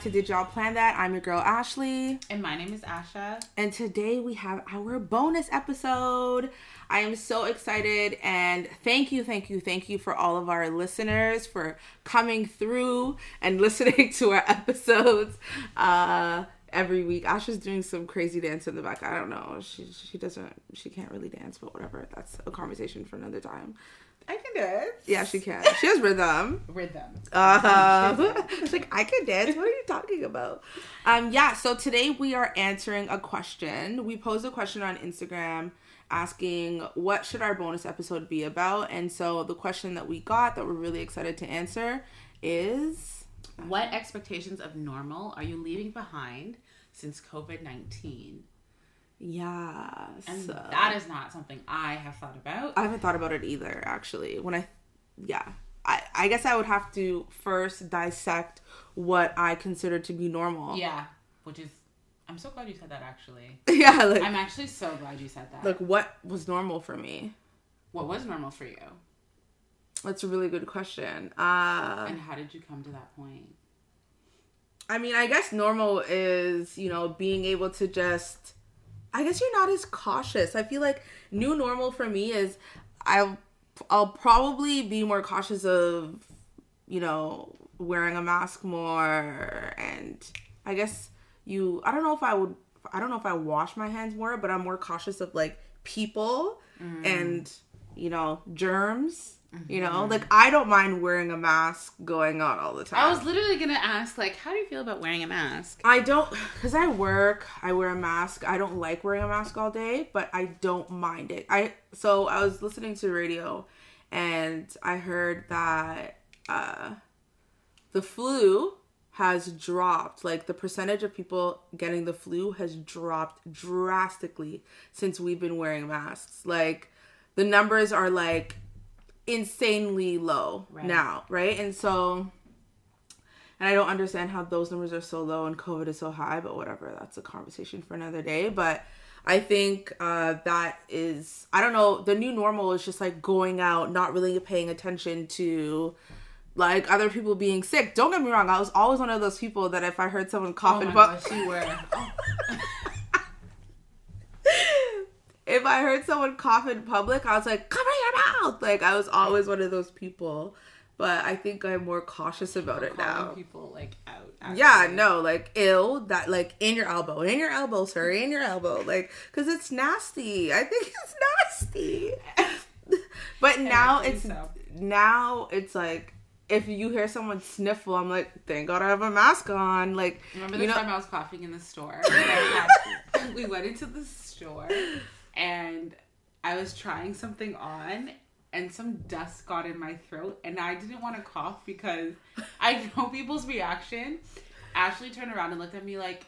Hello and welcome back to Did Y'all Plan That? I'm your girl Ashley. And my name is Asha. And today we have our bonus episode. I am so excited and thank you, thank you, thank you for all of our listeners for coming through and listening to our episodes uh, every week. Asha's doing some crazy dance in the back. I don't know. She she doesn't she can't really dance, but whatever. That's a conversation for another time. I can dance. Yeah, she can. She has rhythm. Rhythm. Uh, she's like, I can dance. What are you talking about? Um, yeah. So today we are answering a question. We posed a question on Instagram asking what should our bonus episode be about, and so the question that we got that we're really excited to answer is What expectations of normal are you leaving behind since COVID 19? Yeah. And so- that is not something I have thought about. I haven't thought about it either. Actually, when I, yeah. I, I guess I would have to first dissect what I consider to be normal. yeah, which is, I'm so glad you said that actually. yeah, like I'm actually so glad you said that. like what was normal for me? what was normal for you? That's a really good question. Uh, And how did you come to that point? I mean, I guess normal is, you know, being able to just I guess you're not as cautious. I feel like new normal for me is I'll I'll probably be more cautious of, you know, wearing a mask more and I guess you I don't know if I would I don't know if I wash my hands more, but I'm more cautious of like people mm. and you know, germs. You know, like I don't mind wearing a mask going out all the time. I was literally gonna ask, like, how do you feel about wearing a mask? I don't, because I work, I wear a mask. I don't like wearing a mask all day, but I don't mind it. I so I was listening to the radio, and I heard that uh, the flu has dropped. Like the percentage of people getting the flu has dropped drastically since we've been wearing masks. Like the numbers are like insanely low Right. now, right? And so and I don't understand how those numbers are so low and COVID is so high, but whatever. That's a conversation for another day. But I think uh, that is, I don't know, the new normal is just like going out, not really paying attention to like other people being sick. Don't get me wrong, I was always one of those people that if I heard someone Oh coughing, my but gosh, you were. Oh, if I heard someone cough in public, I was like, cover your mouth. Like I was always one of those people. But I think I'm more cautious about it now. people like out. Yeah, no, like ill that like in your elbow, in your elbow, sir, in your elbow, like because it's nasty. I think it's nasty. but now it's so. now it's like if you hear someone sniffle, I'm like, thank God I have a mask on. Like, Remember you the know, time I was coughing in the store? Had- we went into the store and I was trying something on and some dust got in my throat and I didn't want to cough because I know people's reaction. Ashley turned around and looked at me like,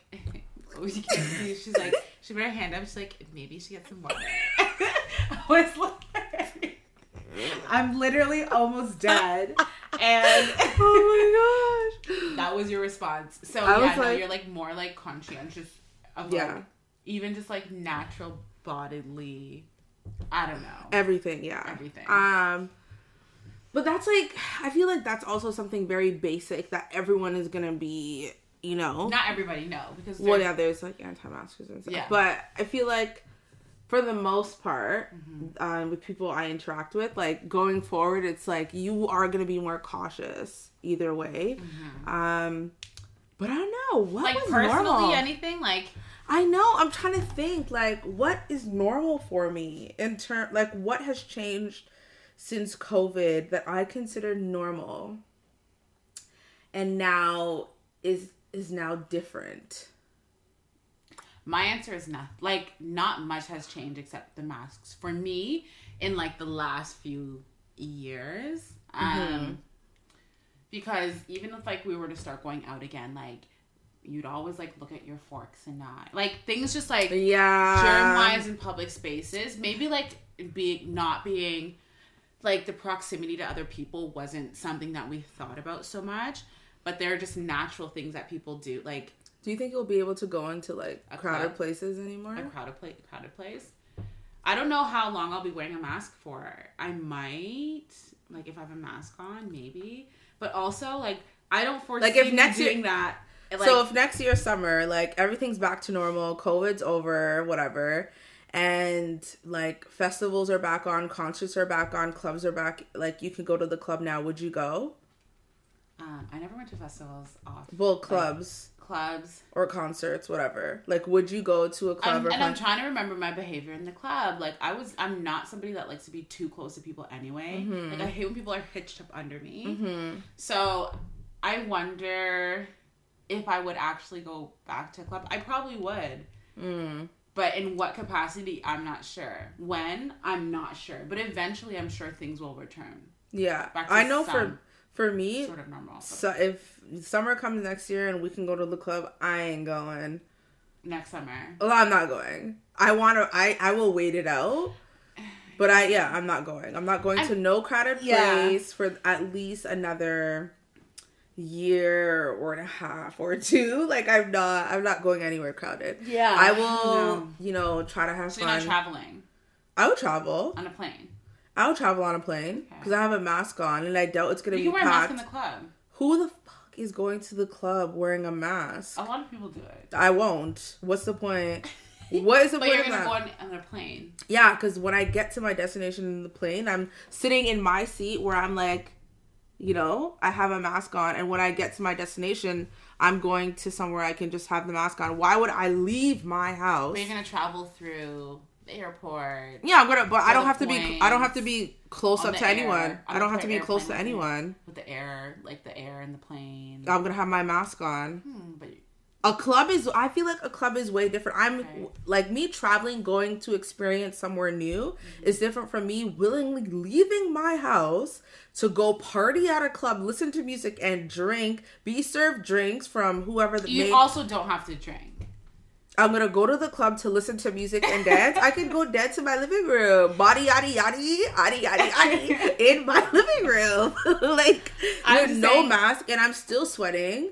oh, you can't see. She's like, she put her hand up. She's like, maybe she gets some water. I was like, I'm literally almost dead. And oh my gosh. that was your response. So I yeah, no, like- you're like more like conscientious of Yeah. like even just like natural bodily I don't know. Everything, yeah. Everything. Um but that's like I feel like that's also something very basic that everyone is gonna be, you know. Not everybody no because well yeah, there's like anti-maskers and stuff. Yeah. But I feel like for the most part, Mm-hmm. um, with people I interact with, like going forward, it's like you are gonna be more cautious either way. Um, but I don't know what Mm-hmm. like was personally normal. anything like I know. I'm trying to think like what is normal for me in term like what has changed since COVID that I consider normal and now is is now different. my answer is not like not much has changed except the masks for me in like the last few years um because even if like we were to start going out again like you'd always like look at your forks and not like things just like Yeah. germ wise in public spaces maybe like being not being like the proximity to other people wasn't something that we thought about so much but there are just natural things that people do like Do you think you'll be able to go into like A crowded places anymore? a crowded place crowded place i don't know how long i'll be wearing a mask for i might like if i have a mask on maybe but also like I don't foresee Like, if next year- doing that. Like, so if next year summer, like everything's back to normal, COVID's over, whatever, and like festivals are back on, concerts are back on, clubs are back, like you can go to the club now. Would you go? um, I never went to festivals off Well, clubs clubs. or concerts, whatever. Like, would you go to a club or and I'm trying to remember my behavior in the club. Like I was, I'm not somebody that likes to be too close to people anyway. Mm-hmm. Like I hate when people are hitched up under me. So I wonder if I would actually go back to club. I probably would. Mm. But in what capacity, I'm not sure. When, I'm not sure. But eventually, I'm sure things will return. Yeah, Back to I know for for me, Sort of normal. So if summer comes next year and we can go to the club, I ain't going. next summer. Well, I'm not going. I want to. I I will wait it out. But I yeah, I'm not going. I'm not going to no crowded Yeah. place for at least another year or and a half or two. Like I'm not. I'm not going anywhere crowded. Yeah. I will. No. You know, try to have So you're not traveling I will travel. on a plane. I will travel on a plane because I have a mask on, and I doubt it's gonna You be can wear a mask in the club. Who the fuck is going to the club wearing a mask? A lot of people do it. I won't. What's the point? What is the But point you're gonna go on, on a plane. Yeah, because when I get to my destination in the plane, I'm sitting in my seat where I'm like, you know, I have a mask on, and when I get to my destination, I'm going to somewhere I can just have the mask on. Why would I leave my house? But you're gonna travel through the airport. Yeah, I'm gonna, but I don't have to be. I don't have to be close up to air, anyone. on I don't have to be close to anyone. With the air, like the air in the plane. I'm gonna have my mask on. Hmm, but A club is. I feel like a club is way different. I'm Okay. like me traveling, going to experience somewhere new Mm-hmm. is different from me willingly leaving my house to go party at a club, listen to music, and drink. Be served drinks from whoever the you also don't have to drink. I'm gonna go to the club to listen to music and dance. I can go dance in my living room, body yaddy yaddy yaddy yaddy yaddy in my living room, like I'm with no mask, and I'm still sweating,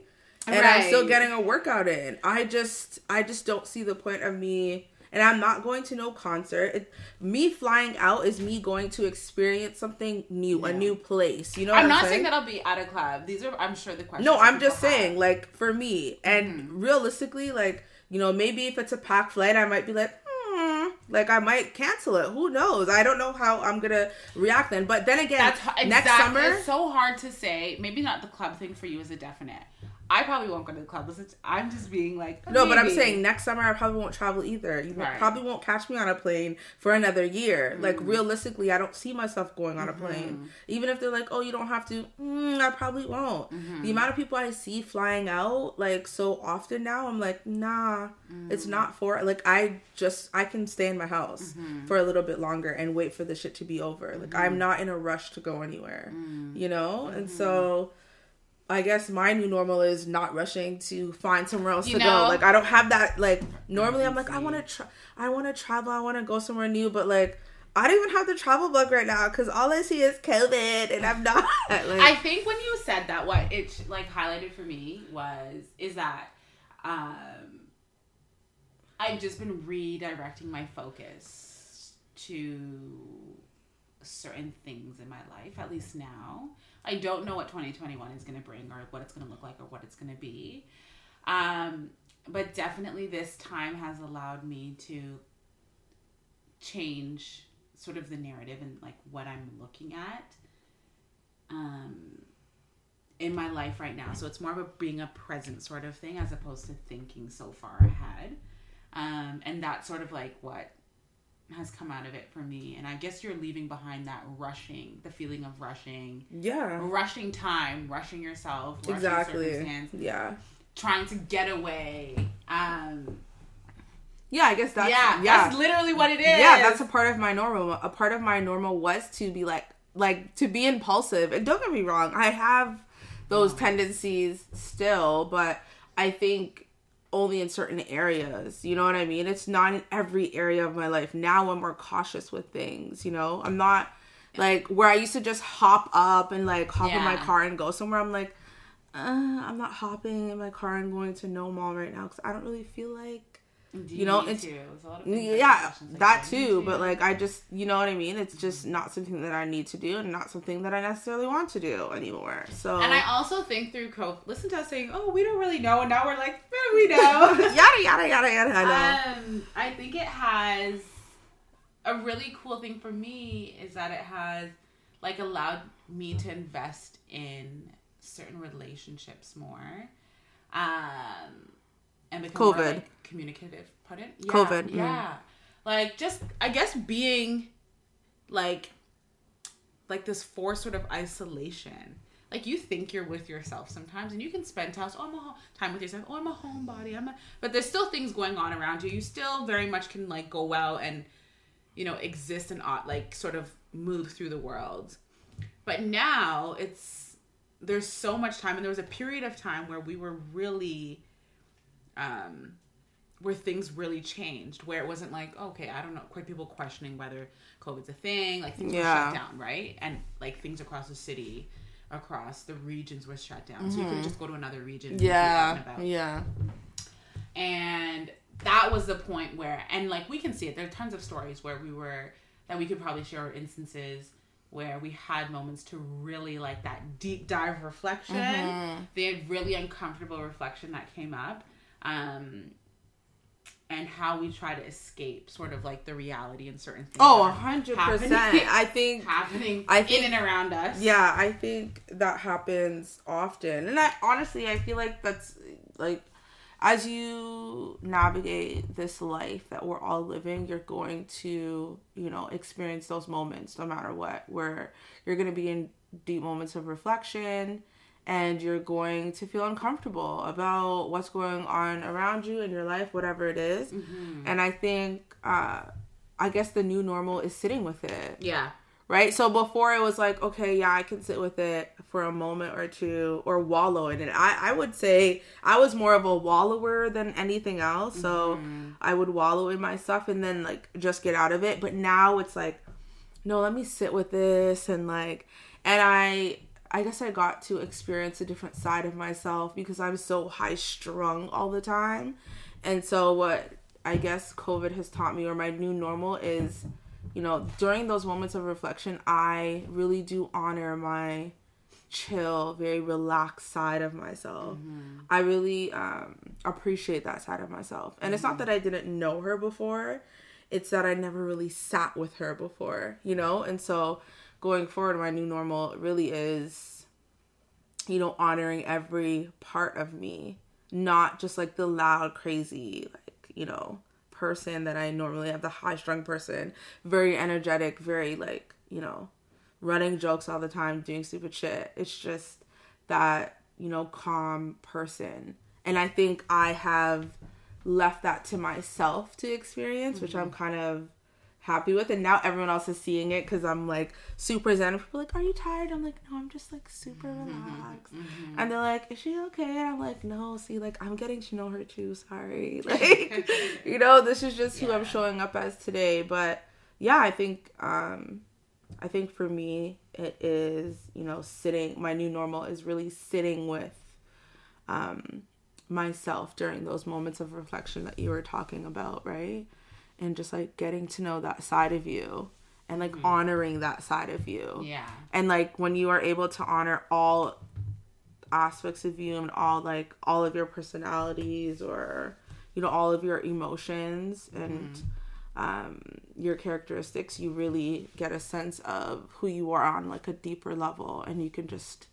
and I'm still getting a workout in. I just, I just don't see the point of me. And I'm not going to no concert. It, me flying out is me going to experience something new, a new place. You know, what I'm I'm, not saying? saying that I'll be at a club. These are, I'm sure, the questions. No, I'm just saying, have. like for me, and Mm-hmm. realistically, like you know, maybe if it's a packed flight, I might be like, hmm, like I might cancel it. Who knows? I don't know how I'm gonna react then. But then again, That's next exact- summer, It's so hard to say. Maybe not the club thing for you is a definite. I probably won't go to the club. I'm just being like no, but I'm saying next summer I probably won't travel either. You Right. probably won't catch me on a plane for another year. Like Mm-hmm. realistically, I don't see myself going on a plane. Even if they're like, oh, you don't have to, mm, I probably won't. Mm-hmm. The amount of people I see flying out like so often now, I'm like, nah, it's Mm-hmm. not for like I just I can stay in my house Mm-hmm. for a little bit longer and wait for the shit to be over. Like I'm Mm-hmm. not in a rush to go anywhere, Mm. you know. And so. I guess my new normal is not rushing to find somewhere else You to know- go. Like I don't have that. Like normally, I'm like I want to try. I want to travel. I want to go somewhere new. But like I don't even have the travel bug right now because all I see is COVID, and I'm not. Like, I think when you said that, what it like highlighted for me was is that um, I've just been redirecting my focus to certain things in my life. At least now, I don't know what 2021 is going to bring or what it's going to look like or what it's going to be. Um, but definitely, this time has allowed me to change sort of the narrative and like what I'm looking at um in my life right now. So it's more of a being a present sort of thing as opposed to thinking so far ahead. Um and that's sort of like what has come out of it for me. And I guess you're leaving behind that rushing, the feeling of rushing, yeah, rushing time, rushing yourself, rushing exactly. Yeah, trying to get away. Um yeah. I guess that's yeah, yeah. that's literally what it is. yeah, that's a part of my normal. A part of my normal was to be like, like to be impulsive. And don't get me wrong, I have those tendencies still, but I think only in certain areas. You know what I mean? It's not in every area of my life. Now I'm more cautious with things. You know, I'm not like where I used to just hop up and like hop in my car and go somewhere. I'm like, uh, I'm not hopping in my car and going to no mall right now because I don't really feel like you know, it's too. There's a lot of yeah, that. Too. But like, I just, you know what I mean? It's just not something that I need to do, and not something that I necessarily want to do anymore. So And I also think through COVID, listen to us saying, "Oh, we don't really know," and now we're like, "Man, we know." yada yada yada yada. I know. Um, I think it has a really cool thing for me is that it has like allowed me to invest in certain relationships more, um, and become more COVID. like, communicative. Pardon? Yeah, COVID, mm. Yeah, like just I guess being like like this forced sort of isolation. Like you think you're with yourself sometimes, and you can spend time. Oh, I'm a time with yourself. Oh, I'm a homebody. I'm a, but there's still things going on around you. You still very much can like go out and you know exist and uh, like sort of move through the world. But now it's there's so much time, and there was a period of time where we were really, um, where things really changed, where it wasn't like okay, I don't know, quite people questioning whether COVID's a thing, like things Yeah. were shut down, right? And like things across the city, across the regions were shut down, so you could just go to another region. and be out Yeah, yeah, and that was the point where and like we can see it there are tons of stories where we were that we could probably share instances where we had moments to really like that deep dive reflection Mm-hmm. the really uncomfortable reflection that came up um and how we try to escape sort of like the reality and certain things Oh, a that hundred happening- percent. I think happening I think- in and around us Yeah, I think that happens often. And I honestly I feel like that's like as you navigate this life that we're all living, you're going to, you know, experience those moments no matter what, where you're going to be in deep moments of reflection and you're going to feel uncomfortable about what's going on around you in your life, whatever it is. And I think, uh, I guess the new normal is sitting with it yeah right? So before it was like, okay, yeah, I can sit with it for a moment or two or wallow in it. I, I would say I was more of a wallower than anything else. So I would wallow in my stuff and then like just get out of it. But now it's like, no, let me sit with this and like, and I, I guess I got to experience a different side of myself because I'm so high strung all the time. And so what I guess COVID has taught me or my new normal is you know, during those moments of reflection, I really do honor my chill, very relaxed side of myself. I really um, appreciate that side of myself. And it's not that I didn't know her before, it's that I never really sat with her before, you know? And so going forward, my new normal really is, you know, honoring every part of me, not just like the loud, crazy, like, you know, person that I normally have, the high strung person, very energetic, very like, you know, running jokes all the time, doing stupid shit. It's just that, you know, calm person. And I think I have left that to myself to experience, which I'm mm-hmm. kind of happy with. And now everyone else is seeing it because I'm like super zen. And people are like, Are you tired? I'm like, No, I'm just like super relaxed. And they're like, Is she okay? And I'm like, No, see, like, I'm getting to know her too. Sorry. Like, you know, this is just who I'm showing up as today. But yeah, I think, um, I think for me, it is, you know, sitting, my new normal is really sitting with, um, myself during those moments of reflection that you were talking about, right? And just like getting to know that side of you and like mm-hmm. honoring that side of you. yeah. And like when you are able to honor all aspects of you and all like all of your personalities or you know all of your emotions and mm-hmm. um your characteristics you really get a sense of who you are on like a deeper level and you can just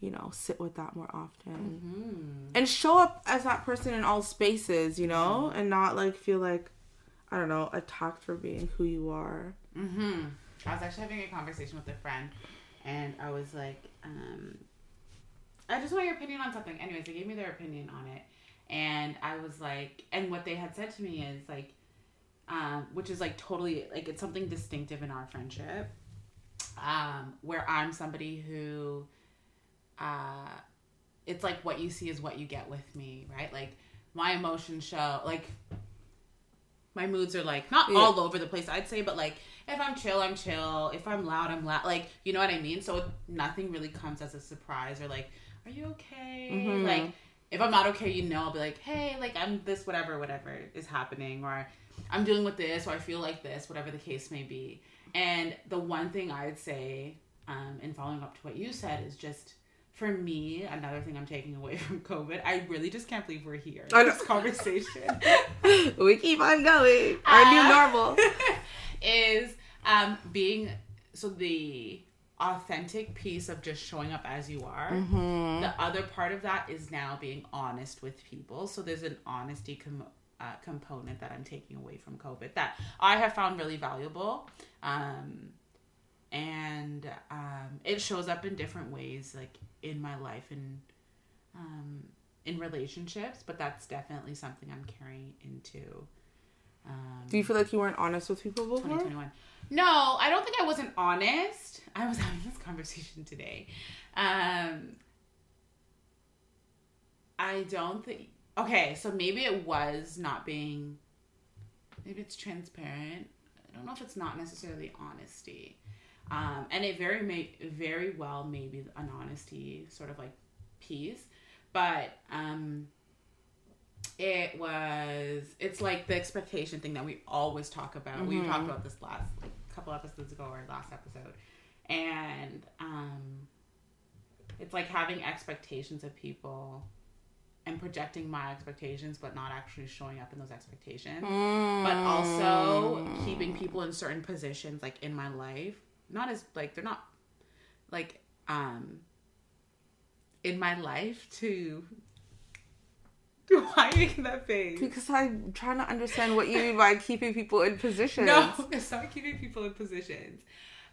you know sit with that more often. Mm-hmm. And show up as that person in all spaces you know and not like feel like i don't know attacked for being who you are Mm-hmm. I was actually having a conversation with a friend, and I was like, um, I just want your opinion on something. Anyways, they gave me their opinion on it, and I was like, and what they had said to me is like, um, which is like totally like it's something distinctive in our friendship, um, where I'm somebody who, uh, it's like what you see is what you get with me, right? Like my emotions show like my moods are like not Yeah. all over the place i'd say but like if i'm chill i'm chill if i'm loud i'm loud like you know what i mean so nothing really comes as a surprise or like are you okay Mhm. like if I'm not okay, you know, I'll be like, hey, like I'm this, whatever, whatever is happening, or I'm dealing with this, or I feel like this, whatever the case may be. And the one thing I'd say, um, in following up to what you said, is just for me, another thing I'm taking away from COVID, I really just can't believe we're here. I. This conversation we keep on going. Our new Uh, normal. is um, being so the authentic piece of just showing up as you are. Mm-hmm. The other part of that is now being honest with people. So there's an honesty com- uh, component that I'm taking away from COVID that I have found really valuable. Um, and um, it shows up in different ways, like in my life and um, in relationships. But that's definitely something I'm carrying into. Um, Do you feel like you weren't honest with people before? 2021. No, I don't think I wasn't honest. I was having this conversation today. Um, I don't think. Okay, so maybe it was not being. Maybe it's transparent. I don't know if it's not necessarily honesty. Um, and it very may very well may be an honesty sort of like piece, but um, it was it's like the expectation thing that we always talk about. We talked about this last like couple episodes ago or last episode, and um, it's like having expectations of people and projecting my expectations, but not actually showing up in those expectations. But also keeping people in certain positions, like in my life, not as like they're not like um in my life to. Why are you making that face? Because I'm trying to understand what you mean by keeping people in positions. No, it's not keeping people in positions.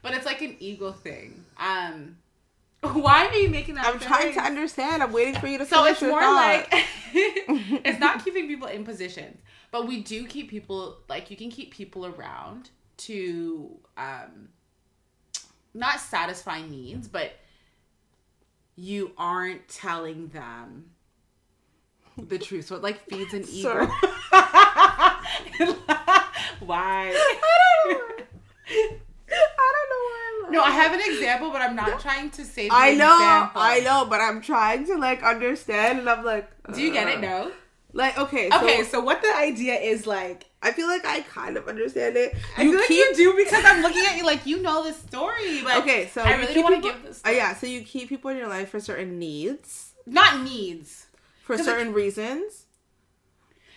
But it's like an ego thing. Um why are you making that I'm trying to understand. I'm waiting for you to So it's more thought. like it's not keeping people in positions, but we do keep people like you can keep people around to um not satisfy needs, but you aren't telling them the truth. So it like feeds an ego. Why? I don't know I don't know why I'm No, I have an example, but I'm not trying to say. I know, example. I know, but I'm trying to like understand, and I'm like, Do you get it? uh, No. Like, okay, so Okay, so what the idea is like, I feel like I kind of understand it. I feel like you do because I'm looking at you like you know the story, but okay, so I really don't want to give this. Uh, yeah, so you keep people in your life for certain needs, Not needs. for certain reasons.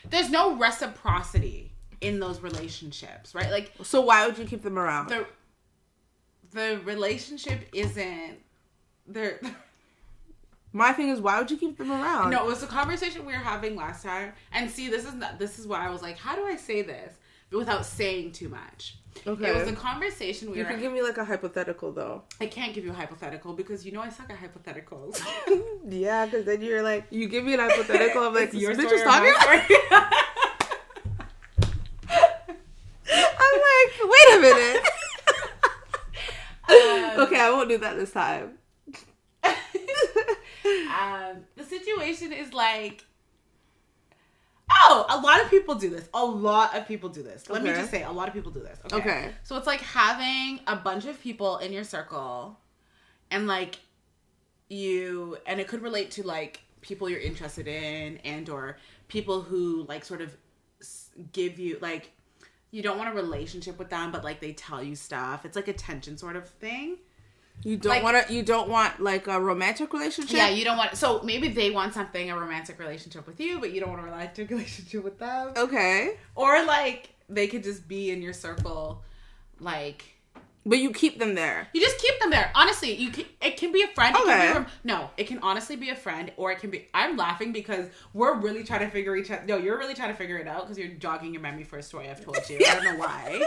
There's no reciprocity in those relationships, right? Like So why would you keep them around? the the relationship isn't there. My thing is, why would you keep them around? No, it was a conversation we were having last time. And see, this is not, this is why I was like, how do I say this without saying too much? Okay. It was a conversation we you were. You can give me like a hypothetical though. I can't give you a hypothetical because you know I suck at hypotheticals. yeah, because then you're like, you give me an hypothetical. I'm like, your bitch is talking. I'm like, wait a minute. Um, okay, I won't do that this time. Um, the situation is like, oh, a lot of people do this. A lot of people do this. Let me just say, a lot of people do this. Okay? Okay. So it's like having a bunch of people in your circle, and like you, and it could relate to like people you're interested in, and or people who like sort of give you like you don't want a relationship with them, but like they tell you stuff. It's like a tension sort of thing. You don't Like- want to. You don't want like a romantic relationship. Yeah, you don't want. So maybe they want something, a romantic relationship with you, but you don't want a romantic relationship with them. Okay, Or like they could just be in your circle, like but you keep them there. you just keep them there. Honestly, you can, it can be a friend. It Okay. a, no, it can honestly be a friend, or it can be. I'm laughing because we're really trying to figure each other. No, you're really trying to figure it out because you're jogging your memory for a story I've told you. I don't know why.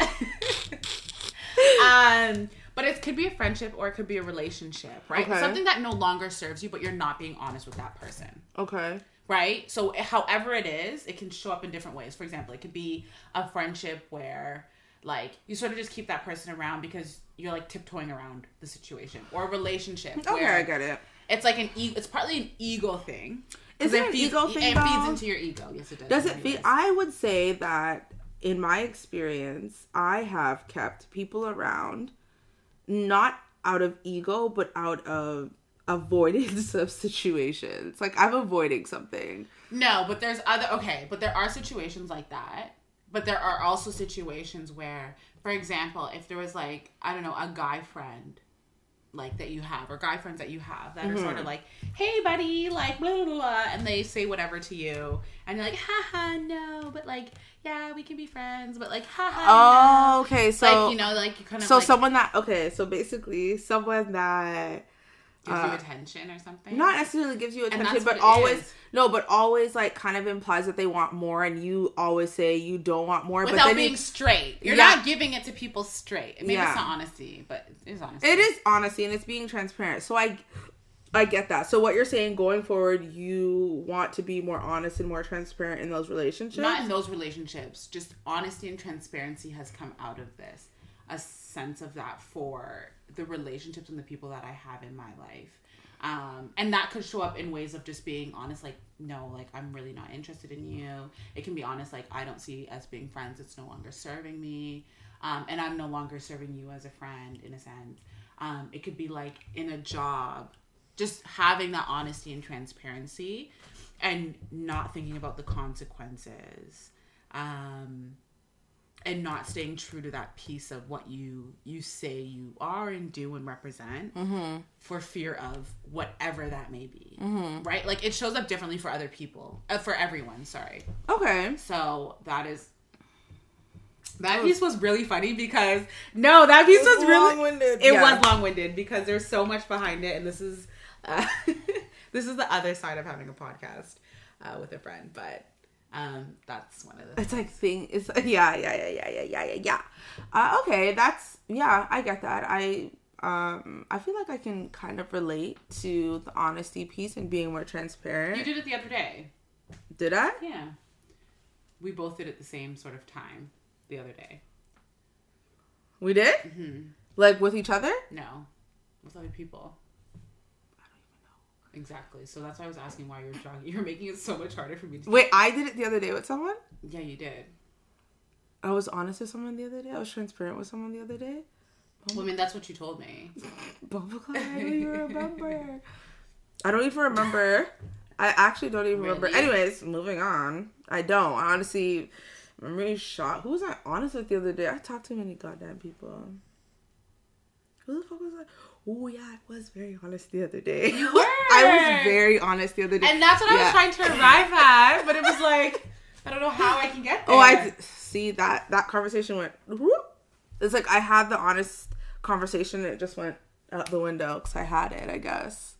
um, but it could be a friendship or it could be a relationship, right? Okay. Something that no longer serves you, but you're not being honest with that person Okay. right? So, however it is, it can show up in different ways. For example, it could be a friendship where, like, you sort of just keep that person around because you're like tiptoeing around the situation, or a relationship Okay, where I get it. it's like an e- it's partly an ego thing. Is it an feeds, ego thing, It feeds into your ego. Yes, it does. Does it ways. I would say that in my experience, I have kept people around, not out of ego, but out of avoidance of situations. Like I'm avoiding something. No, but there's other okay, but there are situations like that. But there are also situations where, for example, if there was like, I don't know, a guy friend like that you have or guy friends that you have that are sort of mm-hmm. like, hey buddy, like blah blah blah and they say whatever to you and you're like, haha, no, but like, yeah, we can be friends, but like haha Oh, no. okay. So like, you know, like you kind of so like, someone that okay, so basically someone that gives uh, you attention or something. not necessarily gives you attention, but always is. no, but always like kind of implies that they want more, and you always say you don't want more. but without then being you, straight. You're Yeah. not giving it to people straight. Maybe Yeah. it's not honesty, but it is honesty. it is honesty and it's being transparent. So I, I get that. So what you're saying going forward, you want to be more honest and more transparent in those relationships. not in those relationships just honesty and transparency has come out of this a sense of that for the relationships and the people that i have in my life. Um, and that could show up in ways of just being honest like no like i'm really not interested in you. It can be honest like i don't see as being friends. It's no longer serving me. Um, and i'm no longer serving you as a friend in a sense. Um, it could be like in a job just having that honesty and transparency and not thinking about the consequences. Um, and not staying true to that piece of what you you say you are and do and represent for fear of whatever that may be right like it shows up differently for other people uh, for everyone sorry okay. so that is that piece was really funny because no that piece was, really long-winded. it Yeah. was long-winded because there's so much behind it and this is uh, this is the other side of having a podcast uh, with a friend but um that's one of the It's like thing. It's yeah, yeah, yeah, yeah, yeah, yeah, yeah, yeah. Uh, okay, that's yeah. I get that. I um I feel like I can kind of relate to the honesty piece and being more transparent. you did it the other day Did I? yeah we both did it the same sort of time the other day We did. Mm-hmm. Like with each other? no with other people Exactly. So that's why I was asking why you're jogging. You're making it so much harder for me to. Wait, I did it the other day with someone. Yeah, you did. I was honest with someone the other day. I was transparent with someone the other day. Well, I mean, that's what you told me. Bumbleclaw, I don't even remember. I don't even remember. I actually don't even remember. Anyways, moving on. I don't. I honestly remember being shocked. Who was I honest with the other day? I talked to many goddamn people. Who the fuck was I? Oh yeah, I was very honest the other day. You were. I was very honest the other day. And that's what I was trying to arrive at, but it was like I don't know how I can get there. Oh, I see that that conversation went. whoop. It's like I had the honest conversation. It just went out the window because I had it, I guess.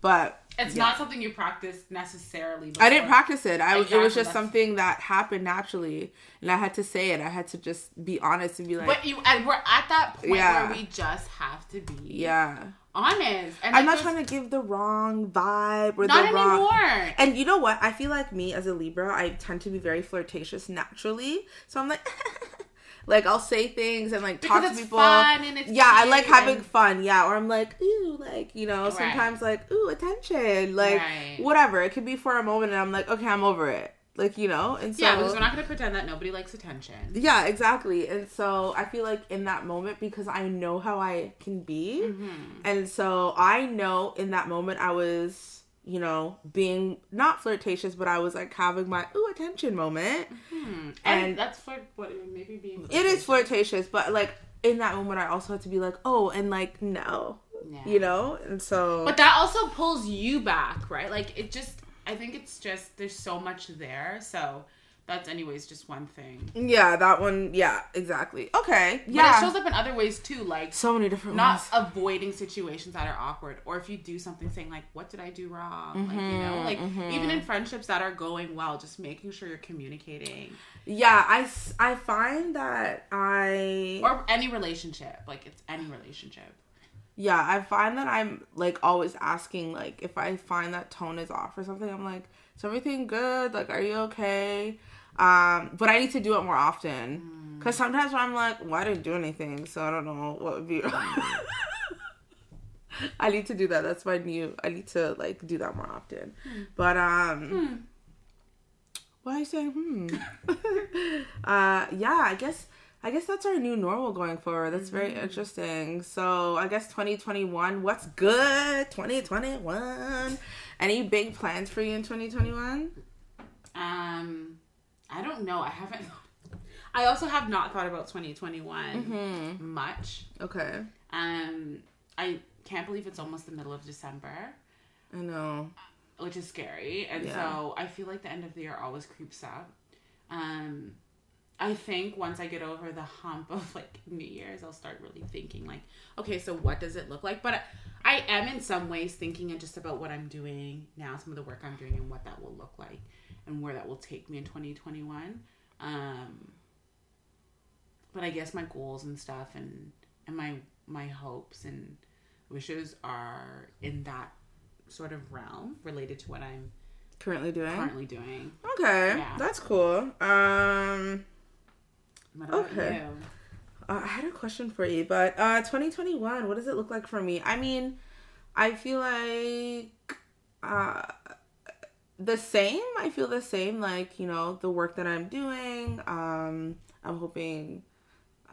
But It's yeah. not something you practice necessarily. I didn't practice it. I it was just something that happened naturally, and I had to say it. I had to just be honest and be like, But you and we're at that point Yeah. where we just have to be yeah. honest. And I'm not just- trying to give the wrong vibe or not the wrong. anymore. And you know what? I feel like me as a Libra, I tend to be very flirtatious naturally. So I'm like, like I'll say things and like talk to people. fun and it's yeah, I like having fun. Yeah, or I'm like, ooh, like you know, Right. sometimes like, ooh, attention, like Right. whatever. It could be for a moment, and I'm like, okay, I'm over it. Like you know, and so yeah, because we're not going to pretend that nobody likes attention. yeah, exactly. And so I feel like in that moment, because I know how I can be, Mm-hmm. and so I know in that moment I was, you know, being not flirtatious, but I was like having my ooh attention moment. Hmm. And, And- that's for what maybe be. It is flirtatious, but like in that moment, I also had to be like, oh, and like no, Yeah. you know, and so But that also pulls you back, right? Like it just I think it's just there's so much there. So that's anyways just one thing. yeah, that one, yeah, exactly. Okay, But yeah, it shows up in other ways too, like so many different ways. not ways. avoiding situations that are awkward or if you do something saying like what did i do wrong like you know mm-hmm, like mm-hmm. even in friendships that are going well just making sure you're communicating Yeah, I I find that I or any relationship like it's any relationship Yeah, I find that I'm like always asking like if I find that tone is off or something, I'm like, is everything good? Like, are you okay? Um, but I need to do it more often because sometimes I'm like, well, I didn't do anything, so I don't know what would be. I need to do that. That's my new. I need to like do that more often. But um, why are you saying hmm? uh, yeah, I guess I guess that's our new normal going forward. That's very interesting. So I guess 2021, what's good? 2021. Any big plans for you in 2021? Um, I don't know. I haven't. I also have not thought about 2021 Mm-hmm. much. Okay. Um, I can't believe it's almost the middle of December, I know. which is scary, and Yeah. so I feel like the end of the year always creeps up. Um, I think once I get over the hump of like New Year's, I'll start really thinking like, okay, so what does it look like? But I am in some ways thinking and just about what I'm doing now, some of the work I'm doing, and what that will look like, and where that will take me in 2021. Um, but I guess my goals and stuff, and and my my hopes and wishes are in that sort of realm related to what I'm Currently doing? currently doing. Okay. Yeah. That's cool. Um What about Okay. you? Uh, I had a question for you, but uh 2021, what does it look like for me? I mean, I feel like uh the same. I feel the same like, you know, the work that I'm doing. Um I'm hoping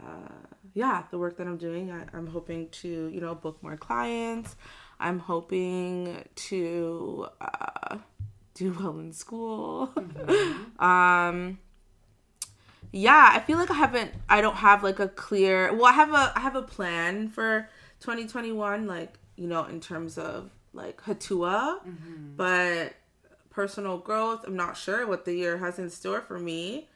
uh yeah, the work that I'm doing, I, I'm hoping to, you know, book more clients. I'm hoping to uh do well in school. um yeah i feel like i haven't i don't have like a clear well i have a i have a plan for 2021 like you know in terms of like hatua. But personal growth i'm not sure what the year has in store for me.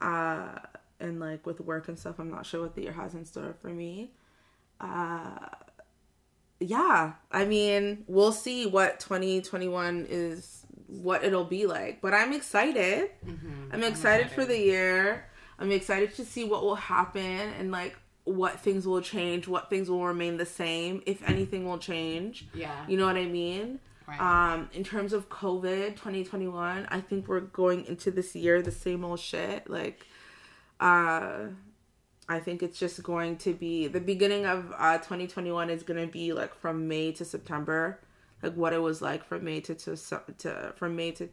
Uh and like with work and stuff i'm not sure what the year has in store for me. Uh yeah i mean we'll see what 2021 is what it'll be like. But i'm excited. I'm excited for the year. I'm excited to see what will happen and like what things will change, what things will remain the same, if anything will change. Yeah. You know what I mean? Right. Um, in terms of COVID 2021, I think we're going into this year the same old shit. Like, uh, I think it's just going to be the beginning of uh, 2021 is going to be like from May to September, like what it was like from May to to, to from May to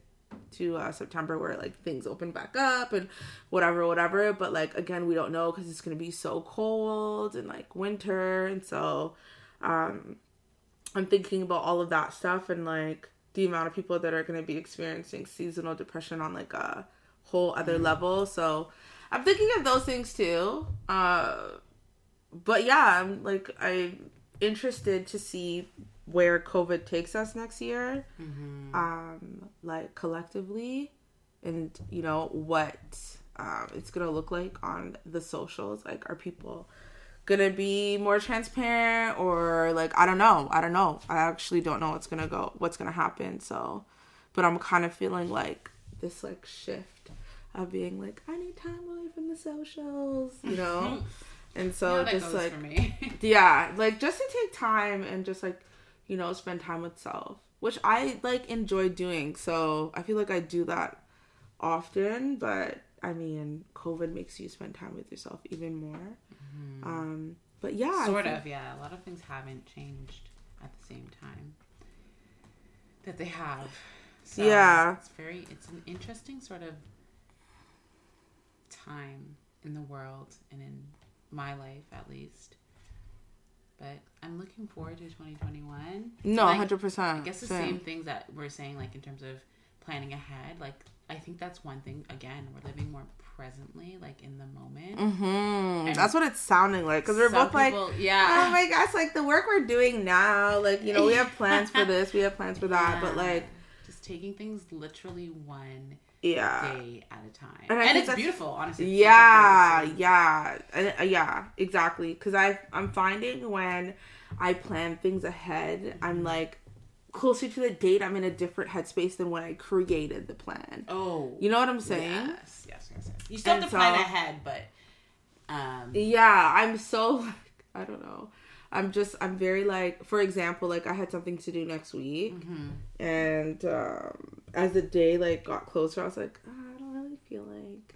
to uh, September where like things open back up and whatever whatever but like again we don't know because it's gonna be so cold and like winter and so um I'm thinking about all of that stuff and like the amount of people that are going to be experiencing seasonal depression on like a whole other level. So I'm thinking of those things too. Uh, but yeah, I'm like I'm interested to see where COVID takes us next year, um, like collectively, and you know what um, it's gonna look like on the socials. Like, are people gonna be more transparent or like I don't know. I don't know. I actually don't know what's gonna go what's gonna happen. So but I'm kind of feeling like this like shift of being like, I need time away from the socials, you know? and so just like yeah, like just to take time and just like, you know, spend time with self, which I like enjoy doing. So I feel like I do that often, but I mean, COVID makes you spend time with yourself even more. Um, but yeah, sort think- of, yeah. A lot of things haven't changed at the same time that they have. So Yeah. it's very. It's an interesting sort of time in the world and in my life, at least. But I'm looking forward to 2021. No, Like, hundred percent. I guess the same things that we're saying, like in terms of planning ahead. Like I think that's one thing. Again, we're living more presently, like in the moment. hmm That's what it's sounding like because we're both like, yeah, oh yeah. my gosh, like the work we're doing now, like you know, we have plans for this, we have plans for that, but like, just taking things literally one yeah, day at a time, And and, it's beautiful, honestly. Yeah, such a great yeah, And, uh, yeah, exactly. Because I I'm finding when I plan things ahead, I'm like closer to the date. I'm in a different headspace than when I created the plan. Oh, You know what I'm saying? Yes, yes, yes. yes. You still have And to plan ahead, but um, Yeah, I'm so like I don't know. I'm just I'm very like for example, like I had something to do next week mhm. and um as the day like got closer, I was like, "Ah, I don't really feel like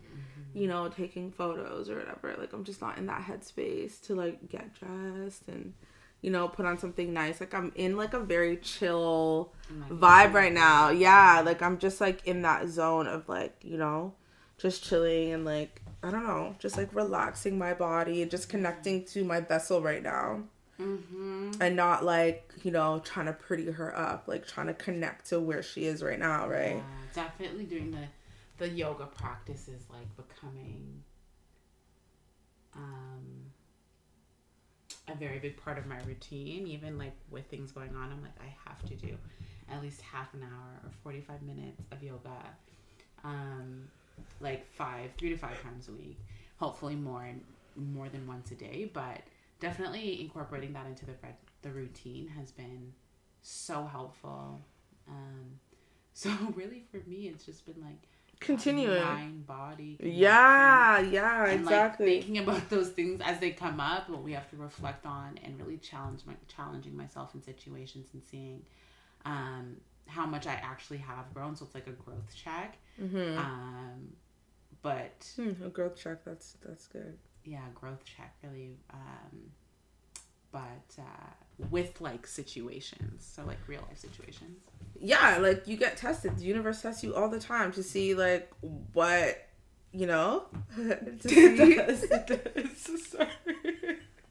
you know, taking photos or whatever. Like I'm just not in that headspace to like get dressed and you know, put on something nice. Like I'm in like a very chill vibe right now. Yeah, like I'm just like in that zone of like, you know, just chilling and like I don't know, just like relaxing my body and just connecting to my vessel right now. Mm-hmm. And not like, you know, trying to pretty her up, like trying to connect to where she is right now, right? Yeah, definitely doing the the yoga practice is like becoming um a very big part of my routine. Even like with things going on, I'm like I have to do at least half an hour or 45 minutes of yoga, um, like five, three to five times a week. Hopefully more and more than once a day, but definitely incorporating that into the the routine has been so helpful. Um, so really, for me, it's just been like Continuing. mind, body. Yeah, yeah, and, exactly. Like, thinking about those things as they come up, what we have to reflect on, and really challenge my challenging myself in situations and seeing um, how much I actually have grown. So it's like a growth check. mm-hmm. Um, but Hmm, a growth check. That's that's good. Yeah, growth check really. Um, but uh, with like situations, so like real life situations. Yeah, like you get tested. The universe tests you all the time to see like what you know. to see,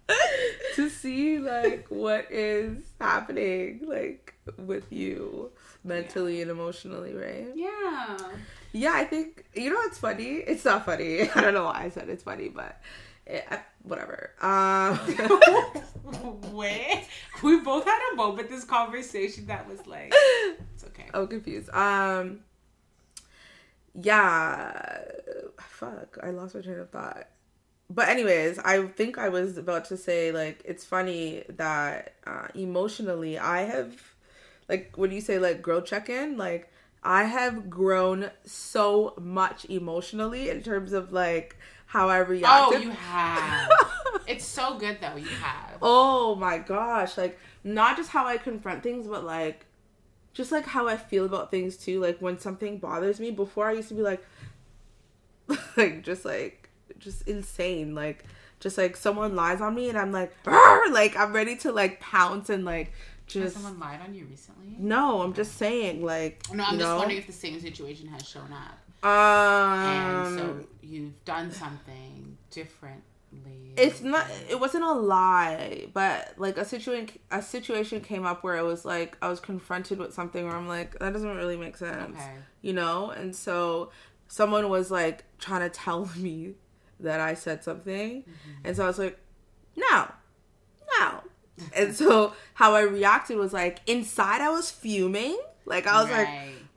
to see like what is happening like with you mentally and emotionally, right? Yeah. Yeah, I think you know it's funny. It's not funny. I don't know why I said it's funny, but it, I, whatever. Um, Wait, we both had a moment this conversation that was like, it's okay. I'm confused. Um, yeah, fuck, I lost my train of thought. But anyways, I think I was about to say like it's funny that uh, emotionally I have, like when you say like girl check in, like I have grown so much emotionally in terms of like how I react. Oh, you have. it's so good though. You have. Oh my gosh, like not just how I confront things, but like just like how I feel about things too. Like when something bothers me, before I used to be like like just like just insane. Like just like someone lies on me and I'm like like I'm ready to like pounce and like Has someone lied on you recently? no, I'm just saying like No, I'm just know? wondering if the same situation has shown up, um and so you've done something differently. it's not it wasn't a lie but like a situation a situation came up where it was like i was confronted with something where i'm like that doesn't really make sense Okay. you know and so someone was like trying to tell me that i said something and so i was like no no and so how i reacted was like inside i was fuming like i was like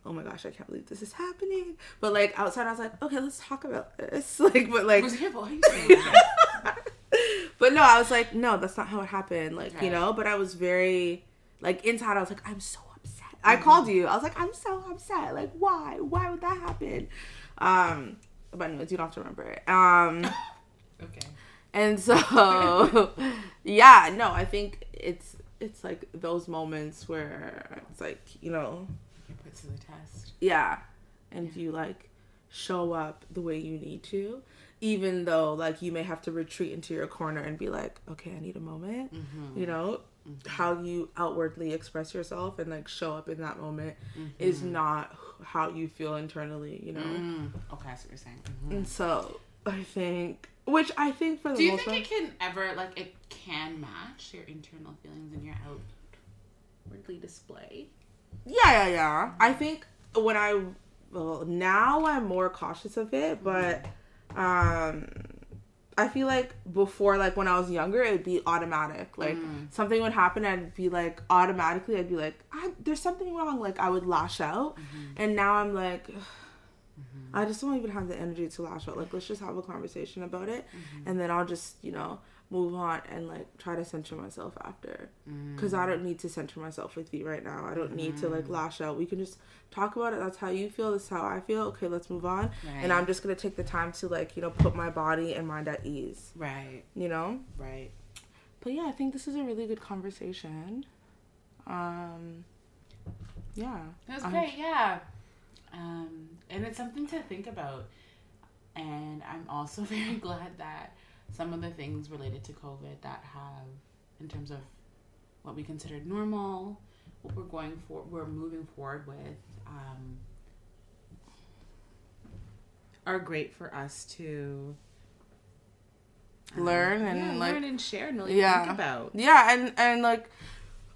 oh my gosh i can't believe this is happening but like outside i was like okay let's talk about this like but like Was your voice? but no, I was like, no, that's not how it happened. Like, you know, but I was very, like, inside, I was like, I'm so upset. I called you. I was like, I'm so upset. Like, why? Why would that happen? Um, but anyways, you don't have to remember it. Um, okay. And so, yeah, no, I think it's, it's like those moments where it's like, you know, You put to the test. yeah, and you like show up the way you need to, even though like you may have to retreat into your corner and be like, okay, I need a moment. Mm-hmm. You know, how you outwardly express yourself and like show up in that moment is not how you feel internally. You know, Mm. Okay, see what you're saying. Mhm. and so I think, which I think for the Do you think part, it can ever like it can match your internal feelings and your outwardly display? Yeah, yeah, yeah. I think when I well now I'm more cautious of it, mm-hmm. but um I feel like before like when I was younger it'd be automatic. Like mm. something would happen I'd be like automatically I'd be like I, there's something wrong like I would lash out. Mm-hmm. And now I'm like ugh, I just don't even have the energy to lash out. Like let's just have a conversation about it mm-hmm. and then I'll just, you know, move on and like try to center myself after mm. because I don't need to center myself with you right now. I don't need to like mm-hmm. lash out. We can just talk about it. That's how you feel. That's how I feel. Okay, let's move on. And I'm just gonna take the time to like you know put my body and mind at ease. Right, You know. right. But yeah, I think this is a really good conversation. Um. Yeah. It was I'm- great, yeah. Um, and it's something to think about. And I'm also very glad that some of the things related to COVID that have, in terms of what we considered normal, what we're going for, we're moving forward with, um, are great for us to Learn um, and, yeah, like- learn and share and really Yeah. think about. Yeah, and and like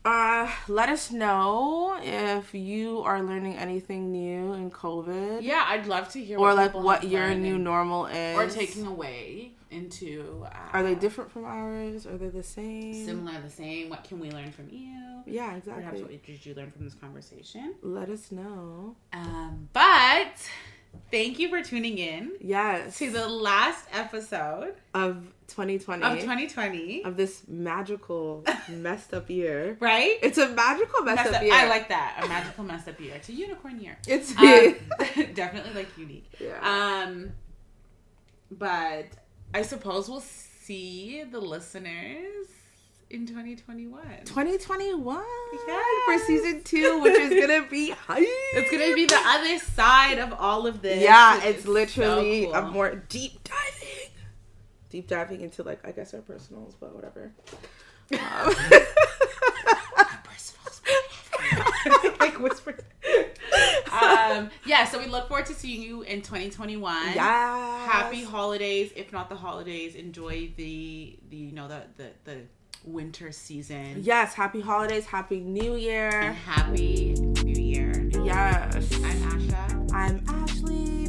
uh let us know if you are learning anything new in COVID. Yeah, I'd love to hear Or like what your new normal is. or taking away into. Uh, Are they different from ours? Are they the same? Similar, the same. What can we learn from you? Yeah, Perhaps exactly. what did you learn from this conversation? Let us know. Um, but thank you for tuning in Yes. to the last episode of 2020 of 2020. of this magical messed up year. Right? It's a magical messed Messed up up- year. I like that. A magical messed up year. It's a unicorn year. it's Um, definitely like unique. yeah. Um, but I suppose we'll see the listeners in 2021. 2021 Yes. for season two, which is gonna be hype. It's gonna be the other side of all of this. Yeah, it's literally so a more deep diving, deep diving into like I guess our personals, but whatever. Um, like whisper. um, yeah, so we look forward to seeing you in 2021. yeah. Happy holidays. If not the holidays, enjoy the the you know the the, the winter season. Yes. Happy holidays. Happy New And Year. happy New Year. Yes. I'm Asha. I'm Ashley.